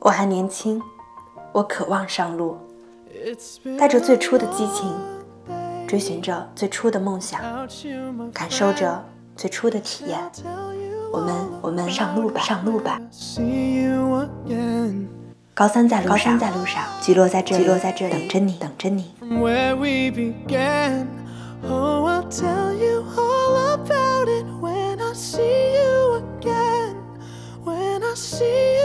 我还年轻，我渴望上路，带着最初的激情，追寻着最初的梦想，感受着最初的体验。我们我们上路吧，上路吧。高三在路上，高三在路上，聚落在这里，落在这里，等着你，等着你。See you again. When I see you